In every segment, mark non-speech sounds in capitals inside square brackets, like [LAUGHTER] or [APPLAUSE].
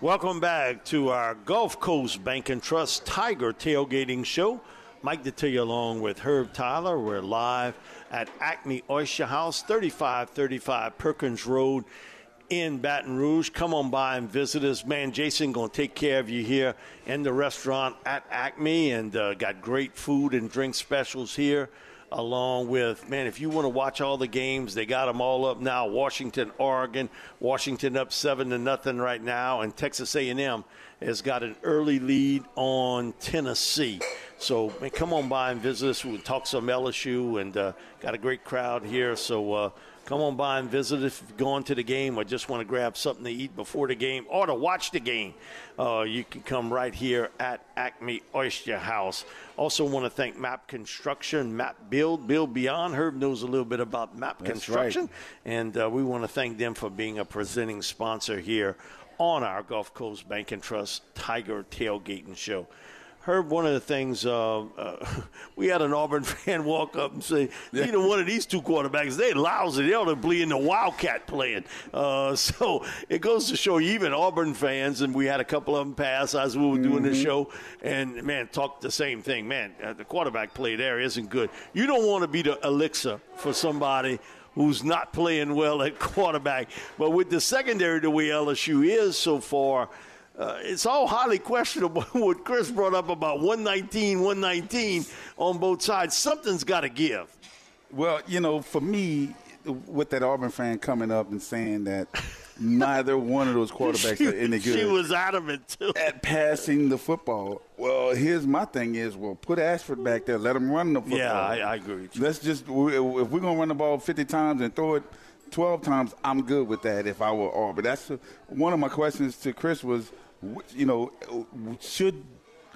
Welcome back to our Gulf Coast Bank and Trust Tiger Tailgating Show. Mike Detillier along with Herb Tyler. We're live at Acme Oyster House, 3535 Perkins Road in Baton Rouge. Come on by and visit us. Man, Jason going to take care of you here in the restaurant at Acme and uh, got great food and drink specials here along with man if you want to watch all the games they got them all up now. Washington oregon washington up seven to nothing right now and texas a&m has got an early lead on tennessee. So man, come on by and visit us. We'll talk some lsu and uh, got a great crowd here. So uh, come on by and visit if you're going to the game or just want to grab something to eat before the game or to watch the game. Uh, you can come right here at acme oyster house. Also want to thank MAPP construction MAPP build. Build beyond herb knows a little bit about MAPP That's construction. Right. and uh, we want to thank them for being a presenting sponsor here on our gulf coast bank and trust tiger tailgating show Herb, one of the things uh, uh, [LAUGHS] we had an Auburn [LAUGHS] fan walk up and say, "Either one of these two quarterbacks, they lousy. They ought to be in the Wildcat playing." Uh, [LAUGHS] so it goes to show you, even Auburn fans, and we had a couple of them pass as we were doing the show, and man, talked the same thing. Man, uh, the quarterback play there isn't good. You don't want to be the elixir for somebody who's not playing well at quarterback. But with the secondary the way LSU is so far, uh, it's all highly questionable [LAUGHS] what Chris brought up about 119, 119 on both sides. Something's got to give. Well, you know, for me, with that Auburn fan coming up and saying that [LAUGHS] neither one of those quarterbacks are any good She was adamant too. at passing the football. Well, here's my thing: is well, put Ashford back there, let him run the football. Yeah, I, I agree with you. Let's just if we're gonna run the ball 50 times and throw it 12 times, I'm good with that. If I were Auburn, that's one of my questions to Chris was, you know, should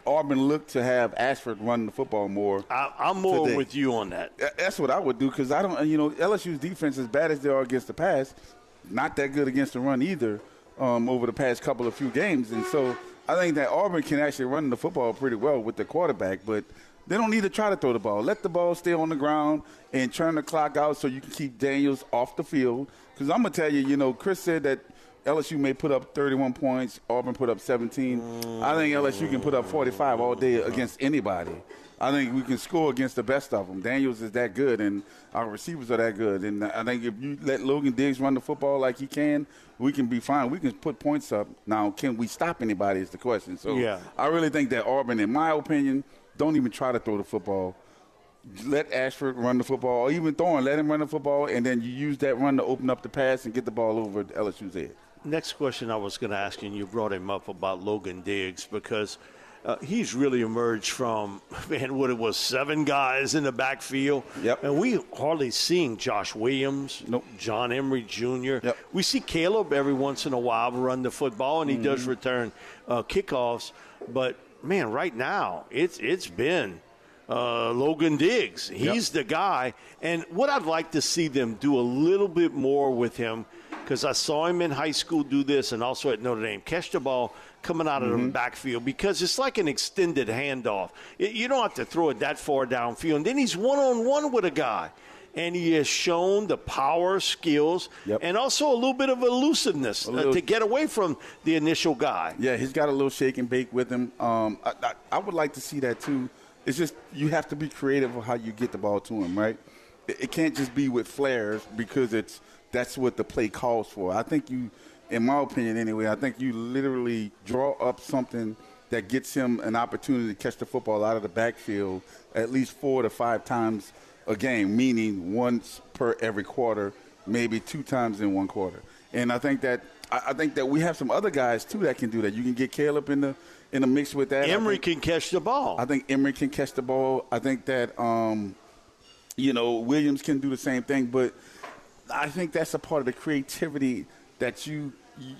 Auburn look to have Ashford run the football more? I, I'm more today? with you on that. That's what I would do because I don't, you know, LSU's defense, as bad as they are against the pass, not that good against the run either um, over the past couple of few games. And so I think that Auburn can actually run the football pretty well with the quarterback, but they don't need to try to throw the ball. Let the ball stay on the ground and turn the clock out so you can keep Daniels off the field. Because I'm going to tell you, you know, Chris said that LSU may put up 31 points, Auburn put up 17. I think LSU can put up 45 all day against anybody. I think we can score against the best of them. Daniels is that good, and our receivers are that good. And I think if you let Logan Diggs run the football like he can, we can be fine. We can put points up. Now, can we stop anybody is the question. So Yeah. I really think that Auburn, in my opinion, don't even try to throw the football. Let Ashford run the football, or even Thorne, let him run the football, and then you use that run to open up the pass and get the ball over LSU's head. Next question I was going to ask and you brought him up about Logan Diggs because uh, he's really emerged from [LAUGHS] man, what it was seven guys in the backfield. Yep. And we hardly seeing Josh Williams, Nope. John Emery Jr. Yep. We see Kaleb every once in a while run the football, and he Mm-hmm. does return uh, kickoffs. But man, right now it's it's been. Uh, Logan Diggs. He's the guy. And what I'd like to see them do a little bit more with him, because I saw him in high school do this and also at Notre Dame, catch the ball coming out of the backfield because it's like an extended handoff. Y- You don't have to throw it that far downfield. And then he's one on one with a guy. And he has shown the power, skills, Yep. and also a little bit of elusiveness uh, to get away from the initial guy. Yeah, he's got a little shake and bake with him. Um, I, I, I would like to see that too. It's just you have to be creative with how you get the ball to him, right? It, it can't just be with flares because it's that's what the play calls for. I think you, in my opinion anyway, I think you literally draw up something that gets him an opportunity to catch the football out of the backfield at least four to five times a game, meaning once per every quarter, maybe two times in one quarter. And I think that I think that we have some other guys too that can do that. You can get Kaleb in the in the mix with that. Emery think- can catch the ball. I think Emery can catch the ball. I think that um, you know Williams can do the same thing, but I think that's a part of the creativity that you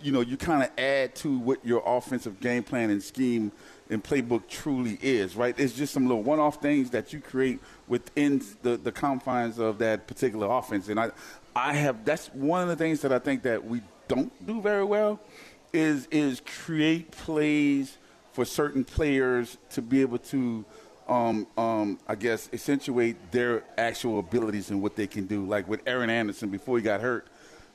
you know you kind of add to what your offensive game plan and scheme and playbook truly is, right? It's just some little one-off things that you create within the, the confines of that particular offense. And I, I have that's one of the things that I think that we don't do very well is is create plays for certain players to be able to um, um, I guess accentuate their actual abilities and what they can do. Like with Aaron Anderson before he got hurt,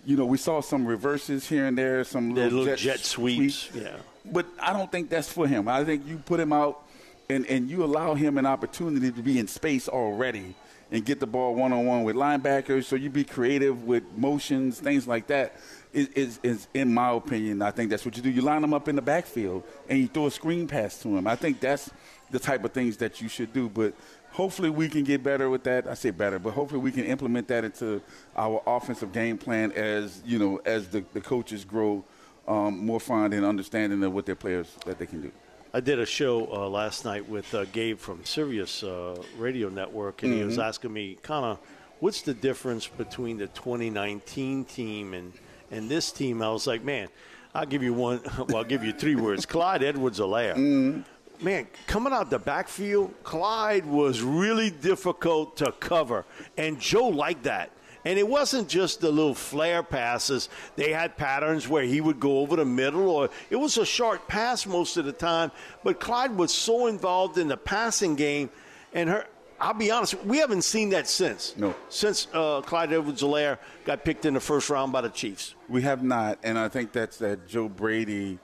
you know, we saw some reverses here and there, some little, little jet, jet sweeps. sweeps. Yeah. But I don't think that's for him. I think you put him out and, and you allow him an opportunity to be in space already and get the ball one on one with linebackers. So you be creative with motions, things like that. Is, is, is, in my opinion, I think that's what you do. You line them up in the backfield and you throw a screen pass to him. I think that's the type of things that you should do. But hopefully we can get better with that. I say better, but hopefully we can implement that into our offensive game plan as you know as the, the coaches grow um, more fond and understanding of what their players that they can do. I did a show uh, last night with uh, Gabe from Sirius uh, Radio Network, and mm-hmm. he was mm-hmm. asking me kind of what's the difference between the 2019 team and and this team. I was like, man, I'll give you one. [LAUGHS] Well, I'll give you three words: Clyde Edwards-Helaire. Mm-hmm man, coming out the backfield, Clyde was really difficult to cover, and Joe liked that. And it wasn't just the little flare passes. They had patterns where he would go over the middle, or it was a short pass most of the time. But Clyde was so involved in the passing game, and her. I'll be honest, we haven't seen that since. No. Since uh, Clyde Edwards-Helaire got picked in the first round by the Chiefs. We have not, and I think that's that Joe Brady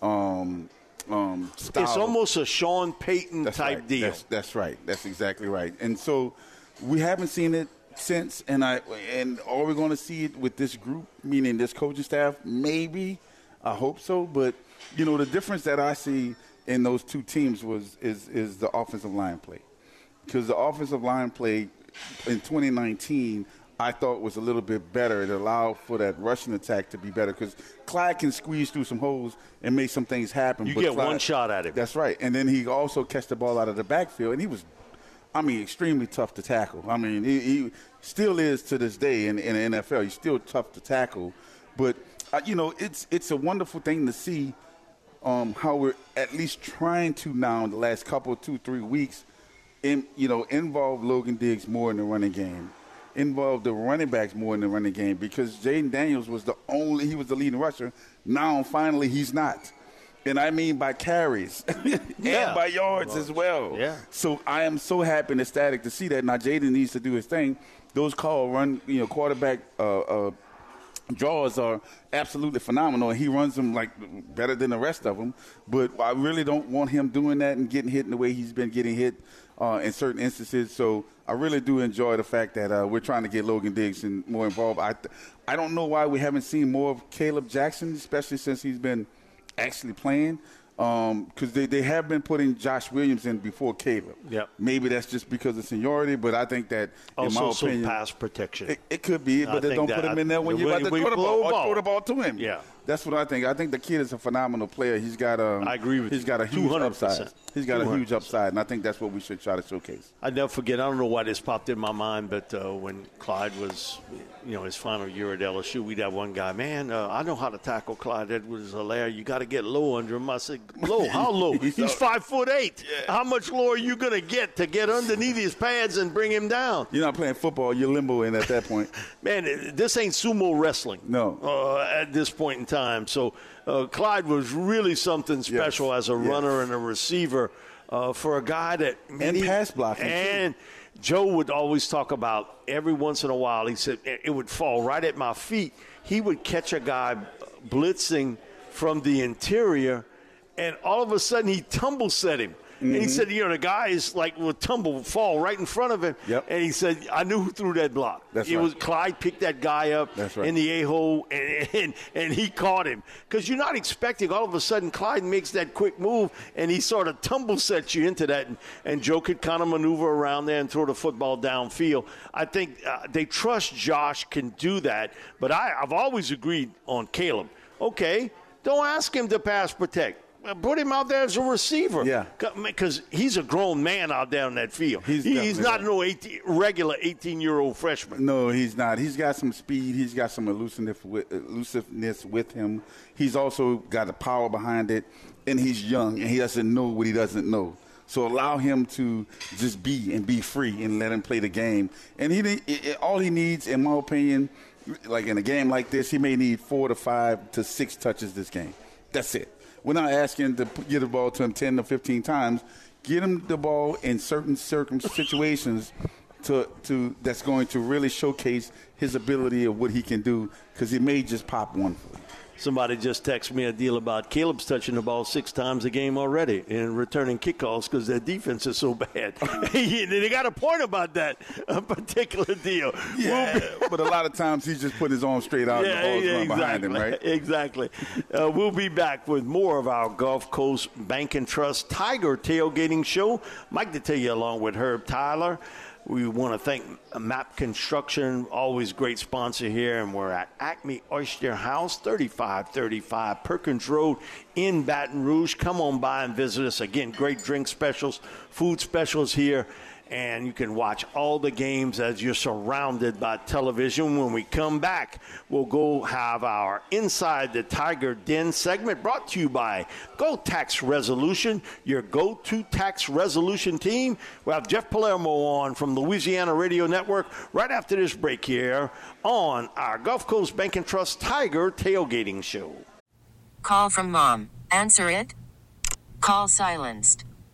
um, um, style. It's almost a Sean Payton that's type right. deal. That's, that's, right. That's exactly right. And so we haven't seen it since, and I and are we going to see it with this group, meaning this coaching staff? Maybe. I hope so. But you know, the difference that I see in those two teams was is is the offensive line play, because the offensive line play in 2019 I thought was a little bit better. It allowed for that rushing attack to be better because Clyde can squeeze through some holes and make some things happen. You get Clyde, one shot at it. That's right. And then he also catch the ball out of the backfield, and he was, I mean, extremely tough to tackle. I mean, he, he still is to this day in, in the NFL. He's still tough to tackle, but uh, you know, it's it's a wonderful thing to see um, how we're at least trying to now in the last couple, two, three weeks, in, you know, involve Logan Diggs more in the running game involved the running backs more in the running game because Jayden Daniels was the only he was the leading rusher. Now finally he's not. And I mean by carries [LAUGHS] and yeah. by yards as well. Yeah. So I am so happy and ecstatic to see that. Now Jayden needs to do his thing. Those call run, you know, quarterback uh, uh, draws are absolutely phenomenal. He runs them like better than the rest of them. But I really don't want him doing that and getting hit in the way he's been getting hit uh, in certain instances. So I really do enjoy the fact that uh, we're trying to get Logan Diggs in, more involved. I, I don't know why we haven't seen more of Kaleb Jackson, especially since he's been actually playing because um, they, they have been putting Josh Williams in before Kaleb. Yep. Maybe that's just because of seniority, but I think that also in my opinion, pass protection. It, it could be, but I they don't put him in there when, you're about to throw the ball, ball. throw the ball to him. Yeah. That's what I think. I think the kid is a phenomenal player. He's got a. I agree with He's you. got a huge 200%. upside. He's got a huge upside, and I think that's what we should try to showcase. I never forget. I don't know why this popped in my mind, but uh, when Clyde was, you know, his final year at LSU, we'd have one guy. Man, uh, I know how to tackle Clyde Edwards-Helaire. You got to get low under him. I said, low? [LAUGHS] How low? He's five foot eight. Yeah. How much lower are you going to get to get underneath his pads and bring him down? You're not playing football. You're limboing at that point. [LAUGHS] Man, this ain't sumo wrestling. No. Uh, at this point in time, so uh, Clyde was really something special yes. as a yes. runner and a receiver uh, for a guy that and pass blocking and. Too. Joe would always talk about every once in a while. He said it would fall right at my feet. He would catch a guy blitzing from the interior, and all of a sudden he tumble set him. Mm-hmm. And he mm-hmm. said, you know, the guy is like would tumble, fall right in front of him. Yep. And he said, I knew who threw that block. That's it right. was Clyde picked that guy up That's right. in the a hole, and, and, and he caught him because you're not expecting all of a sudden Clyde makes that quick move, and he sort of tumble sets you into that, and, and Joe could kind of maneuver around there and throw the football downfield. I think uh, they trust Josh can do that, but I, I've always agreed on Kaleb. Okay, don't ask him to pass protect put him out there as a receiver. Yeah. Because he's a grown man out there in that field. He's He- he's not definitely no 18, regular 18 year old freshman. No, he's not. He's got some speed. He's got some elusiveness with, elusiveness with him. He's also got the power behind it, and he's young and he doesn't know what he doesn't know. So allow him to just be and be free and let him play the game. And he it, it- all he needs, in my opinion, like in a game like this, he may need four to five to six touches this game. That's it. We're not asking to get the ball to him ten to fifteen times. Get him the ball in certain circum situations to to that's going to really showcase his ability of what he can do because he may just pop one for you. Somebody just texted me a deal about Kaleb's touching the ball six times a game already and returning kickoffs because their defense is so bad. [LAUGHS] they got a point about that uh, particular deal. Yeah, [LAUGHS] but a lot of times he's just putting his arm straight out and the ball's going behind him, right? [LAUGHS] Exactly. Uh, we'll be back with more of our Gulf Coast Bank and Trust Tiger Tailgating Show. Mike Detillier along with Herb Tyler. We want to thank MAPP Construction, always great sponsor here, and we're at Acme Oyster House, 3535 Perkins Road in Baton Rouge. Come on by and visit us. Again, great drink specials, food specials here and you can watch all the games as you're surrounded by television. When we come back, we'll go have our Inside the Tiger Den segment brought to you by Go Tax Resolution, your go to tax resolution team. We'll have Jeff Palermo on from Louisiana Radio Network right after this break here on our Gulf Coast Bank and Trust Tiger Tailgating Show. Call from mom. Answer it. Call silenced.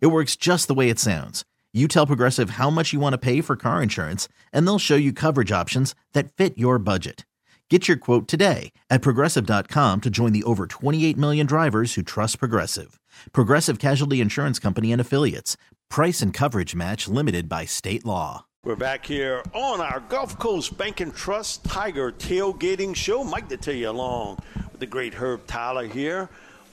It works just the way it sounds. You tell Progressive how much you want to pay for car insurance, and they'll show you coverage options that fit your budget. Get your quote today at progressive.com to join the over 28 million drivers who trust Progressive. Progressive Casualty Insurance Company and Affiliates. Price and coverage match limited by state law. We're back here on our Gulf Coast Bank and Trust Tiger Tailgating Show. Mike Detillier along with the great Herb Tyler here,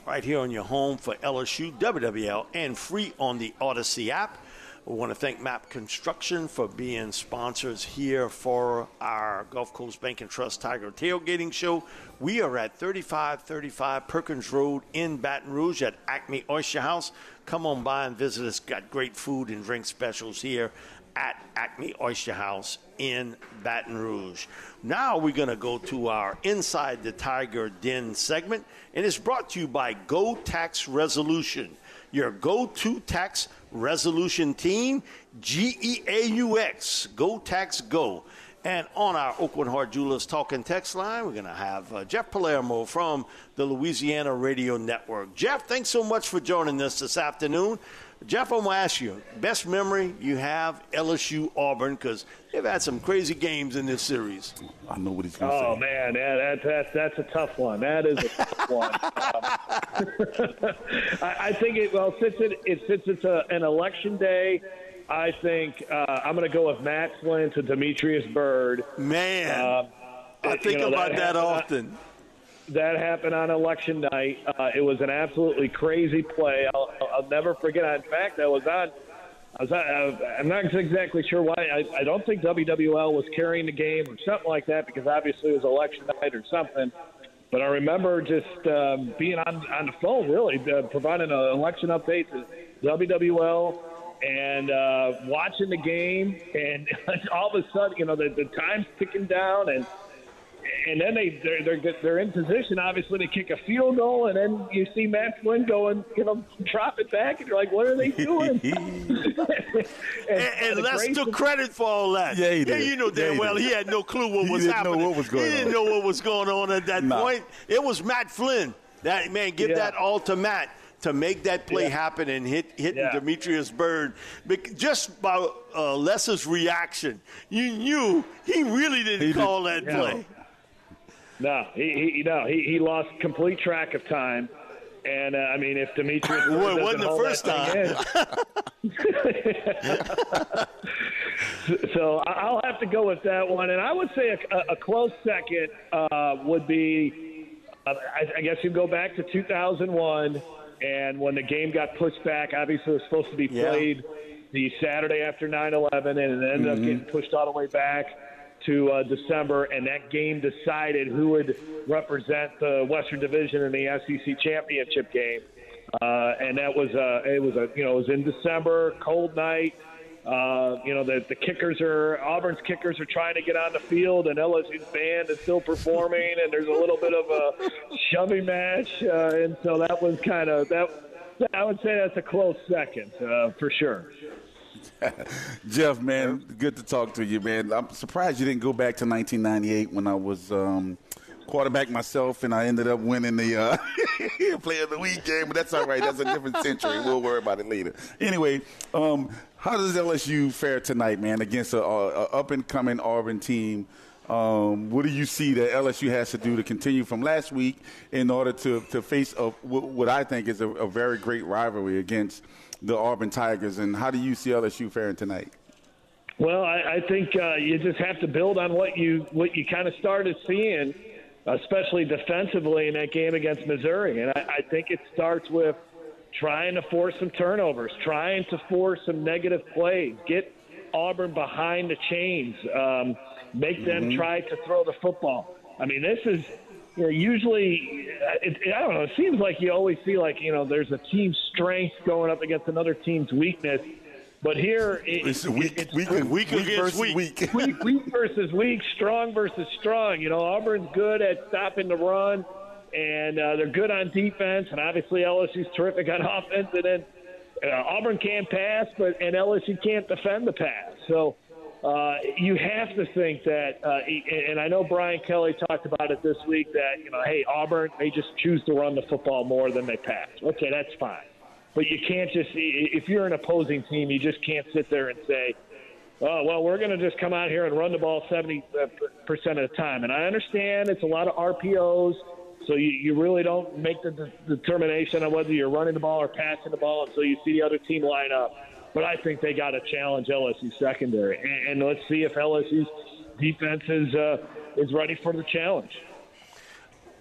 right here on your home for LSU, WWL, and free on the Odyssey app. We want to thank MAPP Construction for being sponsors here for our Gulf Coast Bank and Trust Tiger Tailgating Show. We are at 3535 Perkins Road in Baton Rouge at Acme Oyster House. Come on by and visit us. Got great food and drink specials here at Acme Oyster House in Baton Rouge. Now we're going to go to our Inside the Tiger Den segment, and it's brought to you by Go Tax Resolution, your go to tax resolution team, G E A U X, Go Tax Go. And on our Oakland Heart Jewelers talking text line, we're going to have uh, Jeff Palermo from the Louisiana Radio Network. Jeff, thanks so much for joining us this afternoon. Jeff, I'm going to ask you, best memory you have LSU Auburn because they've had some crazy games in this series. I know what he's going to Oh say. man, yeah, that, that, that's a tough one. That is a tough one. Um, [LAUGHS] I, I think it. Well, since it, it since it's a, an election day, I think uh, I'm going to go with Matt Flynn to Demetrius Byrd. Man, Um, I you think know, about that, happened on- often. That happened on election night. Uh, it was an absolutely crazy play. I'll, I'll never forget. In fact, I was on. I was. On, I'm not exactly sure why. I, I don't think WWL was carrying the game or something like that because obviously it was election night or something. But I remember just um, being on on the phone, really uh, providing an election update to WWL and uh, watching the game. And [LAUGHS] all of a sudden, you know, the, the time's ticking down and and then they they're, they're they're in position obviously to kick a field goal, and then you see Matt Flynn going, you know, drop it back, and you're like, what are they doing? [LAUGHS] [LAUGHS] and, and, and Les took credit for all that. Yeah, he did. Yeah, you know damn yeah, well did. he had no clue what He was didn't know happening. what was going he didn't on. know what was going on at that [LAUGHS] Nah. point. It was Matt Flynn. That man, give Yeah. that all to Matt to make that play Yeah. happen and hit hitting Yeah. Demetrius Byrd. Just by uh, Les's reaction, you knew he really didn't He did- call that Yeah. play. No, he, he no he, he lost complete track of time. And uh, I mean, if Demetrius [LAUGHS] Well, it wasn't the first in- [LAUGHS] so I'll have to go with that one. And I would say a, a close second uh, would be, uh, I, I guess you go back to 2001, and when the game got pushed back, obviously it was supposed to be Yeah. played the Saturday after 9/11, and it ended up getting pushed all the way back to uh, December, and that game decided who would represent the Western Division in the SEC championship game. Uh, and that was uh, it was a you know it was in December, cold night. Uh, you know the the kickers are Auburn's kickers are trying to get on the field, and LSU's band is still performing, and there's a little bit of a shoving match, uh, and so that was kind of that. I would say that's a close second uh, for sure. [LAUGHS] Jeff, man, good to talk to you, man. I'm surprised you didn't go back to 1998 when I was um, quarterback myself and I ended up winning the uh, [LAUGHS] Player of the Week game. But that's all right. That's a different century. We'll worry about it later. Anyway, um, how does LSU fare tonight, man, against a, a up and coming Auburn team? Um, what do you see that LSU has to do to continue from last week in order to, to face a, what I think is a, a very great rivalry against the Auburn Tigers? And how do you see LSU faring tonight? Well, I, I think uh, you just have to build on what you what you kind of started seeing, especially defensively in that game against Missouri. And I, I think it starts with trying to force some turnovers, trying to force some negative plays, get Auburn behind the chains, um, make them try to throw the football. I mean, this is you know, usually, it, it, I don't know. It seems like you always see like you know, there's a team's strength going up against another team's weakness. But here, it, It's weak, it's weak, weak weak against versus weak. weak. weak, weak [LAUGHS] versus weak, strong versus strong. You know, Auburn's good at stopping the run, and uh, they're good on defense, and obviously LSU's terrific on [LAUGHS] offense. And then uh, Auburn can't pass, but and LSU can't defend the pass. So uh, you have to think that, uh, and I know Brian Kelly talked about it this week that you know, hey, Auburn they just choose to run the football more than they pass. Okay, that's fine. But you can't just, if you're an opposing team, you just can't sit there and say, oh, well, we're going to just come out here and run the ball 70% of the time. And I understand it's a lot of RPOs, so you, you really don't make the de- determination on whether you're running the ball or passing the ball until you see the other team line up. But I think they got to challenge LSU secondary. And, and let's see if LSU's defense is, uh, is ready for the challenge.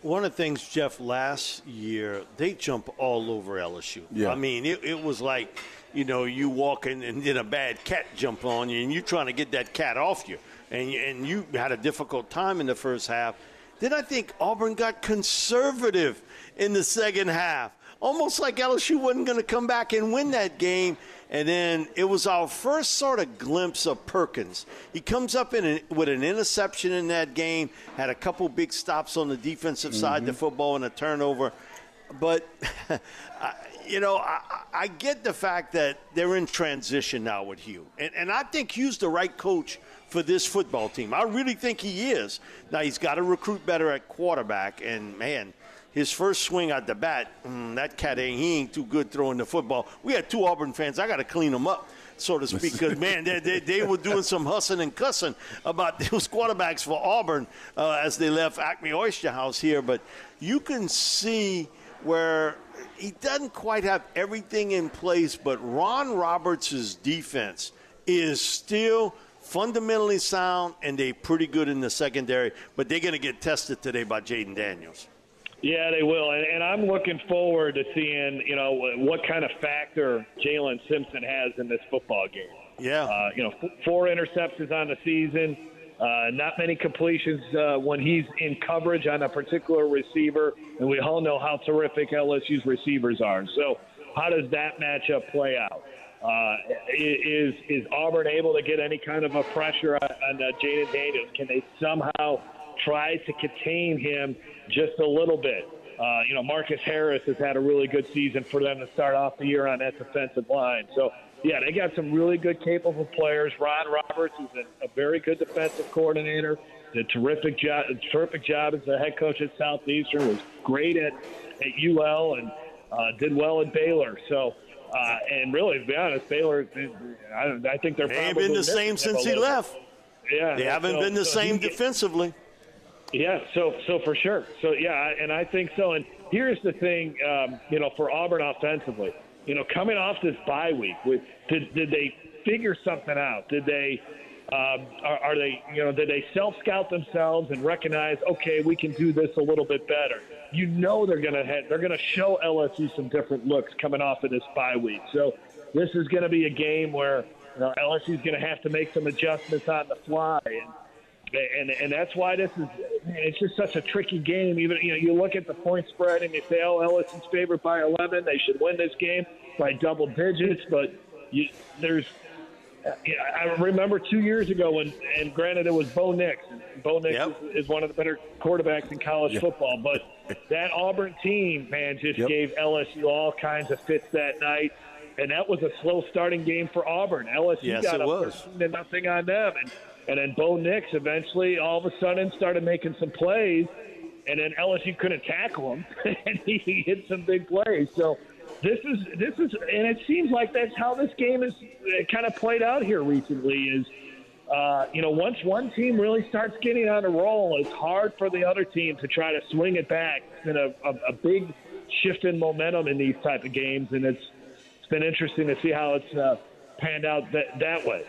One of the things, Jeff, last year, they jump all over LSU. Yeah. I mean, it, it was like, you know, you walking and then a bad cat jump on you and you're trying to get that cat off you. And, you- and you had a difficult time in the first half. Then I think Auburn got conservative in the second half. Almost like LSU wasn't going to come back and win that game. And then it was our first sort of glimpse of Perkins. He comes up in a, with an interception in that game, had a couple big stops on the defensive side of the mm-hmm. football and a turnover. But, [LAUGHS] you know, I, I get the fact that they're in transition now with Hugh. And, and I think Hugh's the right coach for this football team. I really think he is. Now, he's got to recruit better at quarterback. And, man, his first swing at the bat, mm, that cat ain't he ain't too good throwing the football. We had two Auburn fans. I got to clean them up, so to speak, because [LAUGHS] man, they, they, they were doing some hussing and cussing about [LAUGHS] those quarterbacks for Auburn uh, as they left Acme Oyster House here. But you can see where he doesn't quite have everything in place. But Ron Roberts' defense is still fundamentally sound, and they're pretty good in the secondary. But they're going to get tested today by Jayden Daniels. Yeah, they will, and, and I'm looking forward to seeing you know what kind of factor Jaylin Simpson has in this football game. Yeah. Uh, you know, f- four interceptions on the season, uh, not many completions uh, when he's in coverage on a particular receiver, and we all know how terrific LSU's receivers are. So, how does that matchup play out? Uh, is is Auburn able to get any kind of a pressure on, on uh, Jayden Daniels? Can they somehow tried to contain him just a little bit. Uh, you know, Marcus Harris has had a really good season for them to start off the year on that defensive line. So, yeah, they got some really good, capable players. Ron Roberts is a, a very good defensive coordinator. Did a terrific job, terrific job as the head coach at Southeastern. Was great at, at UL and uh, did well at Baylor. So, uh, and really, to be honest, Baylor, I, I think they're They ain't probably been the same since he bit. left. Yeah, They haven't so- been the so same defensively. Yeah, so so for sure. So yeah, and I think so. And here's the thing, um, you know, for Auburn offensively, you know, coming off this bye week, with, did did they figure something out? Did they? Um, are, are they, you know, did they self scout themselves and recognize, okay, we can do this a little bit better? You know, they're gonna have, they're gonna show LSU some different looks coming off of this bye week. So this is to be a game where you know, LSU's going to have to make some adjustments on the fly. And, and and that's why this is it's just such a tricky game. Even you know you look at the point spread and you say, oh, LSU's favored by 11. They should win this game by double digits. But you, there's you know, I remember two years ago when, and granted it was Bo Nix. Bo Nix Yep. is, is one of the better quarterbacks in college football, but [LAUGHS] that Auburn team, man, just Yep. gave LSU all kinds of fits that night. And that was a slow starting game for Auburn. LSU Yes, got it up was. 13 to nothing on them, and and then Bo Nix eventually all of a sudden started making some plays, and then LSU couldn't tackle him, [LAUGHS] and he hit some big plays. So this is this is, and it seems like that's how this game is kind of played out here recently. Is uh, you know once one team really starts getting on a roll, it's hard for the other team to try to swing it back. It's been a, a, a big shift in momentum in these type of games, and it's it's been interesting to see how it's uh, panned out that that way.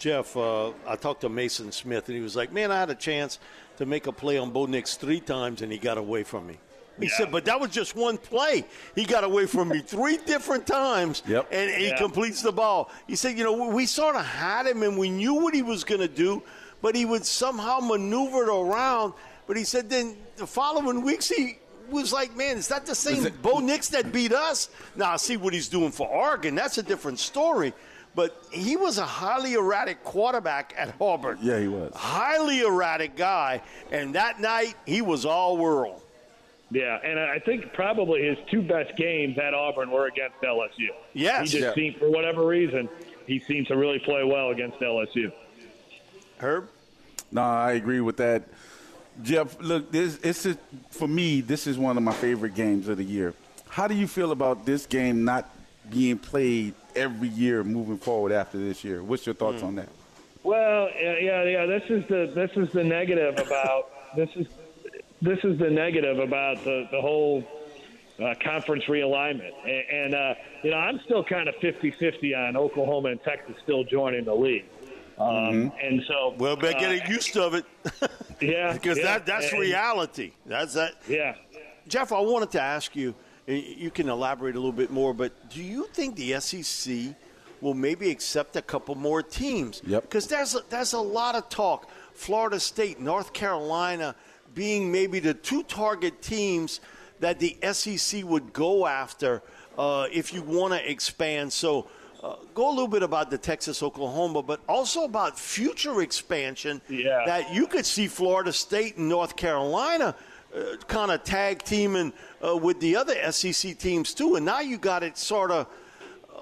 Jeff, uh, I talked to Mason Smith, and he was like, "Man, I had a chance to make a play on Bo Nix three times, and he got away from me." He said, "But that was just one play. He got away from me three different times, [LAUGHS] Yep. and, and he Yeah. completes the ball." He said, "You know, we, we sort of had him, and we knew what he was going to do, but he would somehow maneuver it around." But he said, then the following weeks he was like, "Man, is that the same Bo Nix that beat us?" Now I see what he's doing for Oregon. That's a different story. But he was a highly erratic quarterback at Auburn. Yeah, he was. Highly erratic guy. And that night, he was all world. Yeah, and I think probably his two best games at Auburn were against LSU. Yes. He just Yeah. seemed, for whatever reason, he seemed to really play well against LSU. Herb? No, I agree with that. Jeff, look, this it's a, for me. This is one of my favorite games of the year. How do you feel about this game not being played every year moving forward after this year? What's your thoughts on that? Well, yeah, yeah, yeah. This is the this is the negative about [LAUGHS] this is this is the negative about the the whole uh, conference realignment. And, and uh, you know, I'm still kind of 50-50 on Oklahoma and Texas still joining the league. Um, And so, Well, better uh, getting used to it yeah, [LAUGHS] because yeah, that, that's and- reality. That's that. Yeah. Jeff, I wanted to ask you, and you can elaborate a little bit more, but do you think the SEC will maybe accept a couple more teams? Yep. Because there's a, there's a lot of talk. Florida State, North Carolina being maybe the two target teams that the SEC would go after uh, if you want to expand. So uh, go a little bit about the Texas, Oklahoma, but also about future expansion Yeah. that you could see Florida State and North Carolina uh, kind of tag teaming uh, with the other SEC teams too. And now you got it sort of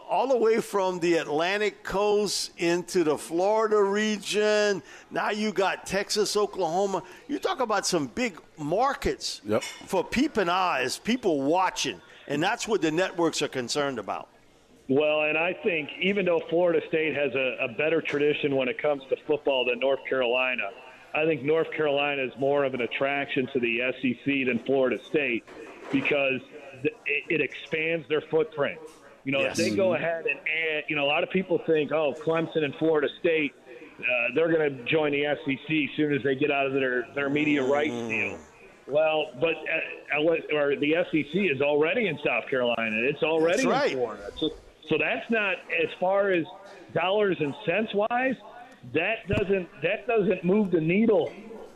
all the way from the Atlantic coast into the Florida region. Now you got Texas, Oklahoma. You talk about some big markets Yep. for peeping eyes, people watching. And that's what the networks are concerned about. Well, and I think even though Florida State has a, a better tradition when it comes to football than North Carolina, I think North Carolina is more of an attraction to the SEC than Florida State because it, it expands their footprint. You know, Yes. if they go ahead and add, you know, a lot of people think, oh, Clemson and Florida State, uh, they're going to join the SEC as soon as they get out of their, their media rights deal. Well, but uh, or the SEC is already in South Carolina. It's already That's right. in Florida. So, so that's not as far as dollars and cents wise. That doesn't that doesn't move the needle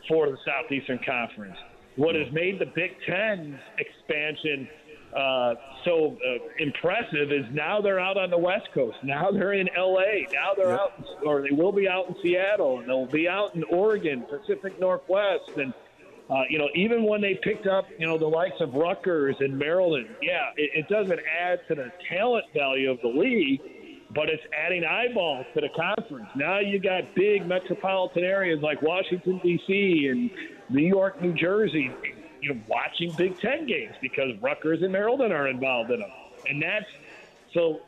for the Southeastern Conference. What has made the Big Ten's expansion uh, so uh, impressive is now they're out on the West Coast. Now they're in L.A. Now they're yep. out, or they will be out in Seattle, and they'll be out in Oregon, Pacific Northwest, and uh, you know, even when they picked up, you know, the likes of Rutgers and Maryland, yeah, it, it doesn't add to the talent value of the league, but it's adding eyeballs to the conference. Now you got big metropolitan areas like Washington D.C. and New York, New Jersey, you know, watching Big Ten games because Rutgers and Maryland are involved in them, and that's so.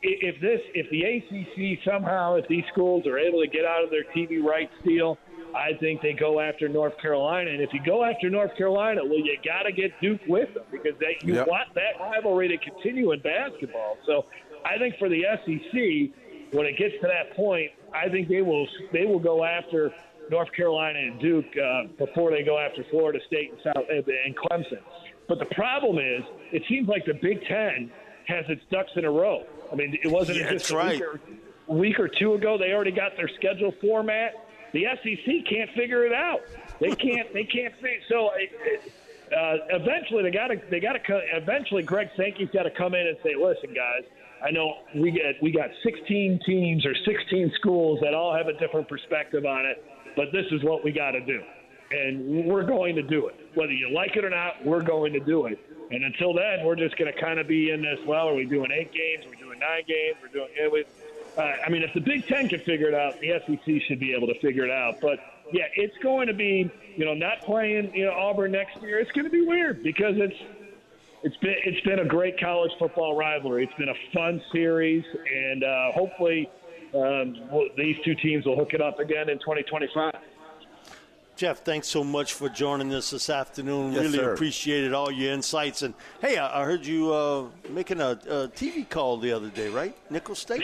If this, if the ACC somehow, if these schools are able to get out of their TV rights deal I think they go after North Carolina. And if you go after North Carolina, well, you got to get Duke with them because they, you yep. want that rivalry to continue in basketball. So I think for the SEC, when it gets to that point, I think they will they will go after North Carolina and Duke uh, before they go after Florida State and South and Clemson. But the problem is, it seems like the Big Ten has its ducks in a row. I mean, it wasn't yeah, just a right. week, or, week or two ago. They already got their schedule format the SEC can't figure it out. They [LAUGHS] can't. they can't figure. So uh, eventually, they got to. They got to. Eventually, Greg Sankey's got to come in and say, "Listen, guys." I know we get we got 16 teams or 16 schools that all have a different perspective on it, but this is what we got to do, and we're going to do it. Whether you like it or not, we're going to do it. And until then, we're just going to kind of be in this. Well, are we doing eight games? Are we doing nine games? We're doing. It was, uh, I mean, if the Big Ten can figure it out, the SEC should be able to figure it out. But yeah, it's going to be, you know, not playing, you know, Auburn next year. It's going to be weird because it's it's been it's been a great college football rivalry. It's been a fun series, and uh, hopefully um, these two teams will hook it up again in 2025. Jeff, thanks so much for joining us this afternoon. Yes, really sir. appreciated all your insights. And hey, I, I heard you uh, making a, a, TV call the other day, right? McNeese State.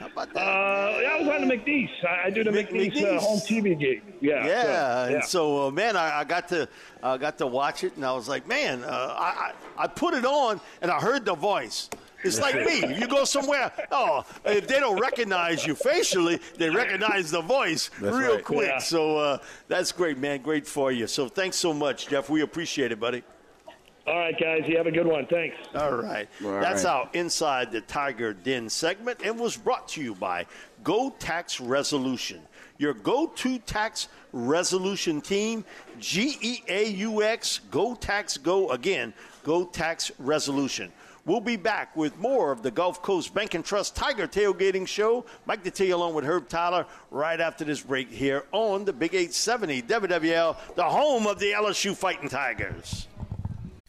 How about that? Uh, yeah, I was on the McNeese. I, I do the Mc, McNeese, uh, home TV gig. Yeah. Yeah, so, yeah. and so uh, man, I, I, got to uh, got to watch it, and I was like, man, uh, I, I put it on, and I heard the voice. It's like me. If you go somewhere, oh, if they don't recognize you facially, they recognize the voice that's real right. quick. Yeah. So uh, that's great, man. Great for you. So thanks so much, Jeff. We appreciate it, buddy. All right, guys. You have a good one. Thanks. All right. All That's right. our Inside the Tiger Den segment and was brought to you by Go Tax Resolution. Your go to tax resolution team, G E A U X, Go Tax Go. Again, Go Tax Resolution. We'll be back with more of the Gulf Coast Bank and Trust Tiger Tailgating Show. Mike Detillier along with Herb Tyler right after this break here on the Big 870 WWL, the home of the LSU Fighting Tigers.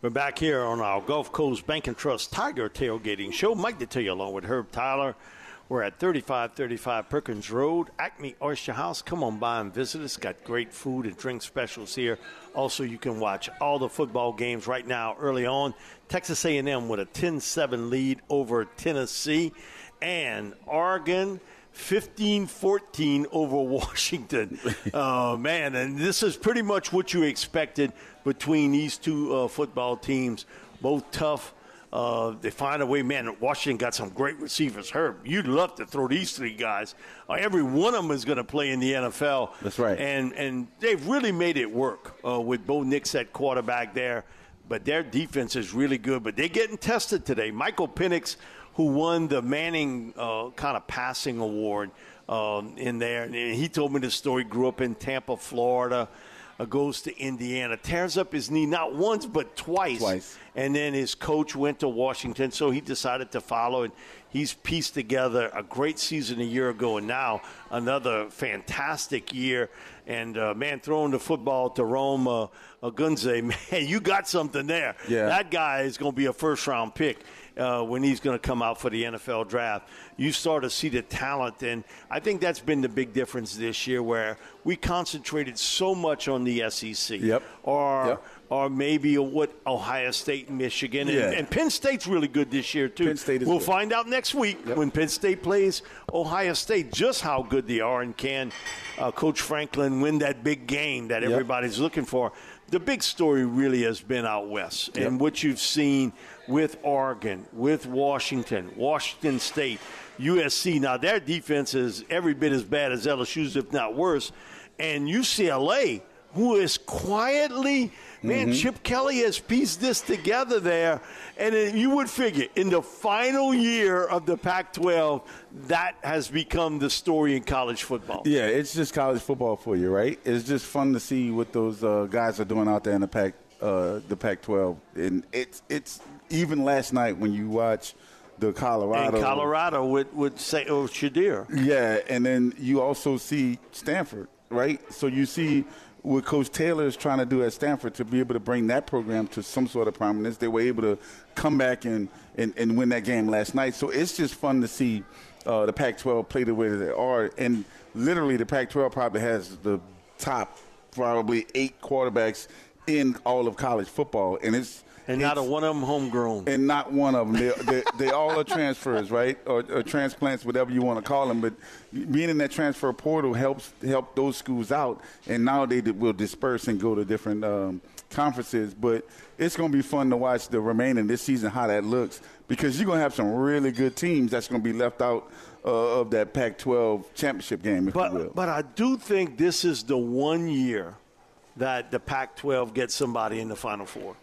We're back here on our Gulf Coast Bank and Trust Tiger Tailgating Show. Mike Detillier along with Herb Tyler. We're at 3535 Perkins Road, Acme Oyster House. Come on by and visit us. Got great food and drink specials here. Also, you can watch all the football games right now early on. Texas A&M with a 10-7 lead over Tennessee and Oregon 15-14 over [LAUGHS] Washington. uh, [LAUGHS] man, and this is pretty much what you expected between these two uh, football teams. Both tough. Uh, they find a way. Man, Washington got some great receivers. Herb, you'd love to throw these three guys. Uh, every one of them is going to play in the NFL. That's right. And and they've really made it work uh, with Bo Nix at quarterback there. But their defense is really good. But they're getting tested today. Michael Penix who won the Manning uh, kind of passing award um, in there. And he told me the story. Grew up in Tampa, Florida. Uh, goes to Indiana, tears up his knee not once but twice. Twice. And then his coach went to Washington, so he decided to follow. And he's pieced together a great season a year ago, and now another fantastic year. And uh, man, throwing the football to Rome uh, Odunze, [LAUGHS] man, you got something there. Yeah. That guy is going to be a first round pick uh, when he's going to come out for the NFL draft. You start to see the talent, and I think that's been the big difference this year, where we concentrated so much on the SEC, Yep. or Yep. or maybe what Ohio State, and Michigan, and, Yeah. and Penn State's really good this year too. Penn State is we'll good. find out next week Yep. when Penn State plays Ohio State just how good they are, and can uh, Coach Franklin win that big game that everybody's looking for. The big story really has been out west, Yep. and what you've seen with Oregon, with Washington, Washington State, USC. Now their defense is every bit as bad as LSU's, if not worse, and UCLA, who is quietly. Man, Mm-hmm. Chip Kelly has pieced this together there, and then you would figure in the final year of the Pac-12, that has become the story in college football. Yeah, it's just college football for you, right? It's just fun to see what those uh, guys are doing out there in the Pac, uh, the Pac-12, and it's it's even last night when you watch the Colorado, in Colorado with with say oh Shedeur. yeah, and then you also see Stanford, right? So you see what Coach Taylor is trying to do at Stanford to be able to bring that program to some sort of prominence. They were able to come back and, and, and win that game last night. So it's just fun to see uh, the Pac-12 play the way that they are. And literally, the Pac-12 probably has the top probably eight quarterbacks in all of college football, and it's And not a one of them homegrown. and not one of them. They, they, they all are transfers, right, or, or transplants, whatever you want to call them. But being in that transfer portal helps help those schools out, and now they will disperse and go to different um, conferences. But it's going to be fun to watch the remaining this season how that looks because you're going to have some really good teams that's going to be left out uh, of that Pac-12 championship game, if you will. But but I do think this is the one year that the Pac-12 gets somebody in the Final Four.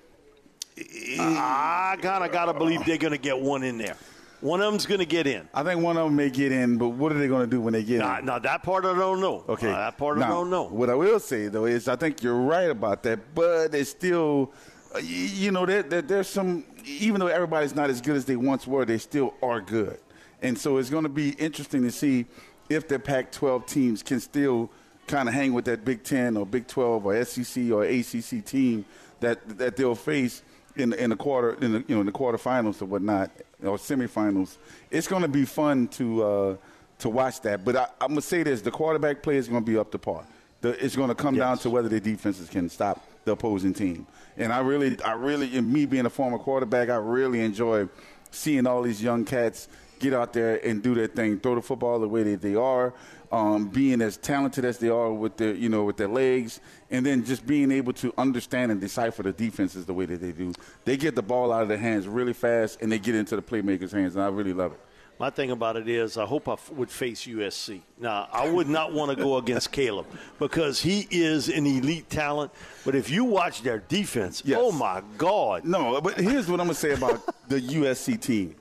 I kind of got to believe they're going to get one in there. One of them's going to get in. I think one of them may get in, but what are they going to do when they get in? now that part I don't know. Okay, that part I don't know. What I will say though is, I think you're right about that, but it's still, uh, you know, there, there, there's some. Even though everybody's not as good as they once were, they still are good, and so it's going to be interesting to see if the Pac-12 teams can still kind of hang with that Big Ten or Big 12 or SEC or ACC team that that they'll face in in the quarter in the you know in the quarterfinals or whatnot or semifinals. It's going to be fun to. Uh, to watch that. But I, I'm gonna say this: the quarterback play is gonna be up to par. The, it's gonna come down to whether the defenses can stop the opposing team. And I really, I really, and me being a former quarterback, I really enjoy seeing all these young cats get out there and do their thing, throw the football the way that they are, um, being as talented as they are with their, you know, with their legs, and then just being able to understand and decipher the defenses the way that they do. They get the ball out of their hands really fast, and they get into the playmakers' hands, and I really love it. My thing about it is, I hope I f- would face USC. Now, I would not want to go against Caleb because he is an elite talent. But if you watch their defense, Yes. oh my God! No, but here's what I'm gonna say about the USC team.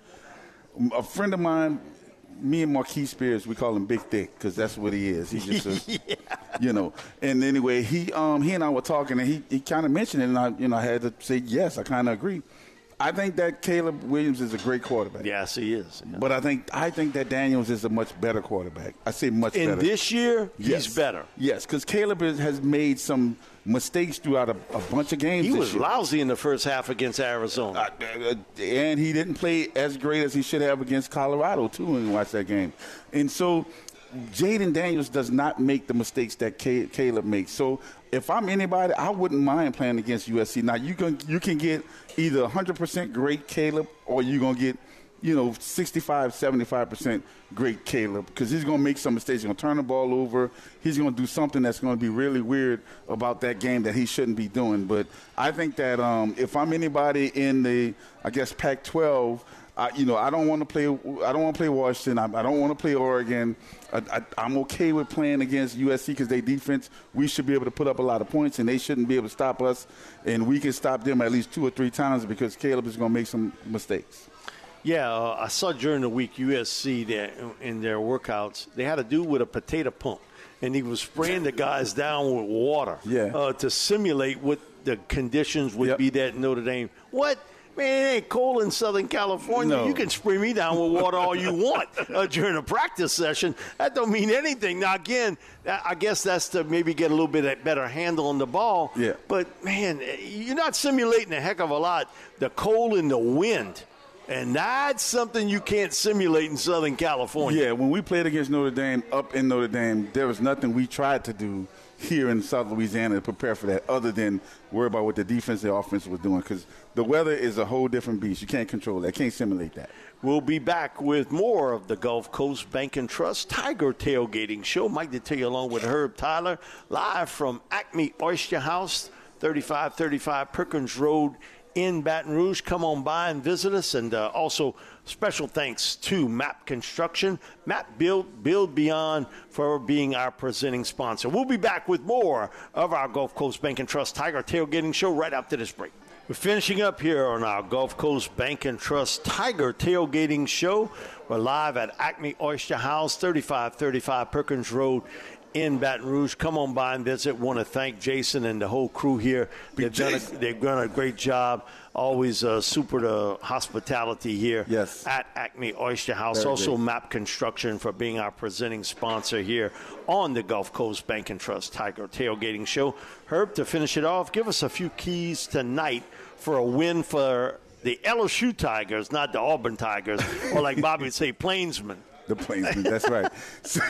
A friend of mine, me and Marquis Spears, we call him Big Thick because that's what he is. He just, [LAUGHS] a, you know. And anyway, he um he and I were talking, and he, he kind of mentioned it, and I you know I had to say yes, I kind of agree. I think that Caleb Williams is a great quarterback. Yes, he is. Yeah. But I think I think that Daniels is a much better quarterback. I say much In better. this year, yes. he's better. Yes, because Caleb is, has made some mistakes throughout a, a bunch of games. He was year. lousy in the first half against Arizona. Uh, and he didn't play as great as he should have against Colorado too when you watch that game. And so Jayden Daniels does not make the mistakes that Caleb makes. So if I'm anybody, I wouldn't mind playing against USC. Now you can you can get either 100% great Caleb or you're gonna get you know 65, 75% great Caleb because he's gonna make some mistakes. He's gonna turn the ball over. He's gonna do something that's gonna be really weird about that game that he shouldn't be doing. But I think that um, if I'm anybody in the I guess Pac-12. I, you know, I don't want to play. I don't want to play Washington. I, I don't want to play Oregon. I, am okay with playing against USC because they defense. We should be able to put up a lot of points, and they shouldn't be able to stop us. And we can stop them at least two or three times because Caleb is going to make some mistakes. Yeah, uh, I saw during the week USC that in their workouts they had to do with a potato pump, and he was spraying the guys down with water. Yeah. Uh, to simulate what the conditions would Yep. be at Notre Dame. What? Man, it ain't cold in Southern California. No. You can spray me down with water all you want [LAUGHS] uh, during a practice session. That don't mean anything. Now, again, I guess that's to maybe get a little bit better handle on the ball. Yeah. But man, you're not simulating a heck of a lot. The cold and the wind, and that's something you can't simulate in Southern California. Yeah, when we played against Notre Dame up in Notre Dame, there was nothing we tried to do here in South Louisiana to prepare for that other than worry about what the defense and offense was doing because the weather is a whole different beast. You can't control that. Can't simulate that. We'll be back with more of the Gulf Coast Bank and Trust Tiger Tailgating Show. Mike Detillier along with Herb Tyler, live from Acme Oyster House, 3535 Perkins Road in Baton Rouge. Come on by and visit us. And uh, also, special thanks to MAPP Construction, MAPP Build, Build Beyond for being our presenting sponsor. We'll be back with more of our Gulf Coast Bank and Trust Tiger Tailgating Show right after this break. We're finishing up here on our Gulf Coast Bank and Trust Tiger Tailgating Show. We're live at Acme Oyster House, 3535 Perkins Road in Baton Rouge. Come on by and visit. Want to thank Jason and the whole crew here. They've done, a, they've done a great job. Always uh, super the hospitality here Yes. at Acme Oyster House. Very also, good. MAPP Construction for being our presenting sponsor here on the Gulf Coast Bank and Trust Tiger Tailgating Show. Herb, to finish it off, give us a few keys tonight for a win for the LSU Tigers, not the Auburn Tigers, or like Bobby would say, [LAUGHS] Plainsmen. The Plainsman, that's right. So,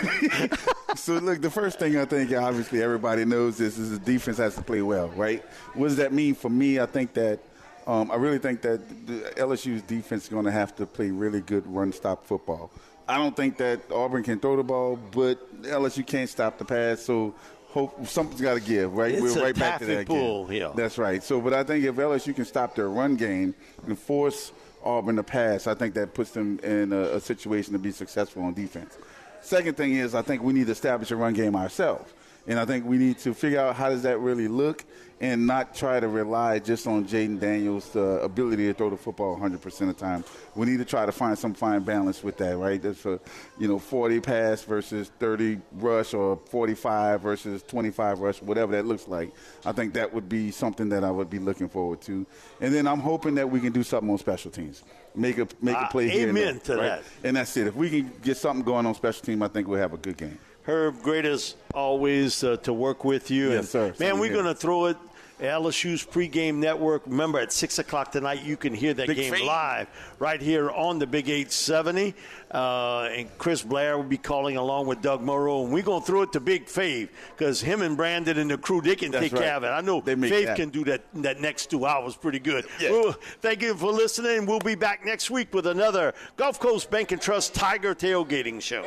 [LAUGHS] so, look, the first thing I think obviously everybody knows this is the defense has to play well, right? What does that mean for me? I think that um, I really think that the LSU's defense is going to have to play really good run stop football. I don't think that Auburn can throw the ball, but LSU can't stop the pass. So hope something's got to give, right? It's We're right back to that pull, game. yeah. That's right. So, but I think if LSU can stop their run game and force Auburn to pass, I think that puts them in a, a situation to be successful on defense. Second thing is, I think we need to establish a run game ourselves. And I think we need to figure out how does that really look and not try to rely just on Jayden Daniels' uh, ability to throw the football 100% of the time. We need to try to find some fine balance with that, right? That's a, you know, 40 pass versus 30 rush or 45 versus 25 rush, whatever that looks like. I think that would be something that I would be looking forward to. And then I'm hoping that we can do something on special teams. Make a make Ah, a play here and amen there, to right? that. And that's it. If we can get something going on special team, I think we'll have a good game. Herb, great as always uh, to work with you. Yes, and, sir. Man, Same we're going to throw it. LSU's pregame network. Remember, at 6 o'clock tonight, you can hear that Big game Fave. live right here on the Big 870. Uh, and Chris Blair will be calling along with Doug Moreau. And we're going to throw it to Big Fave because him and Brandon and the crew, they can That's take right. care of it. I know Fave that. can do that, that next two hours pretty good. Yeah. Well, thank you for listening. We'll be back next week with another Gulf Coast Bank and Trust Tiger Tailgating Show.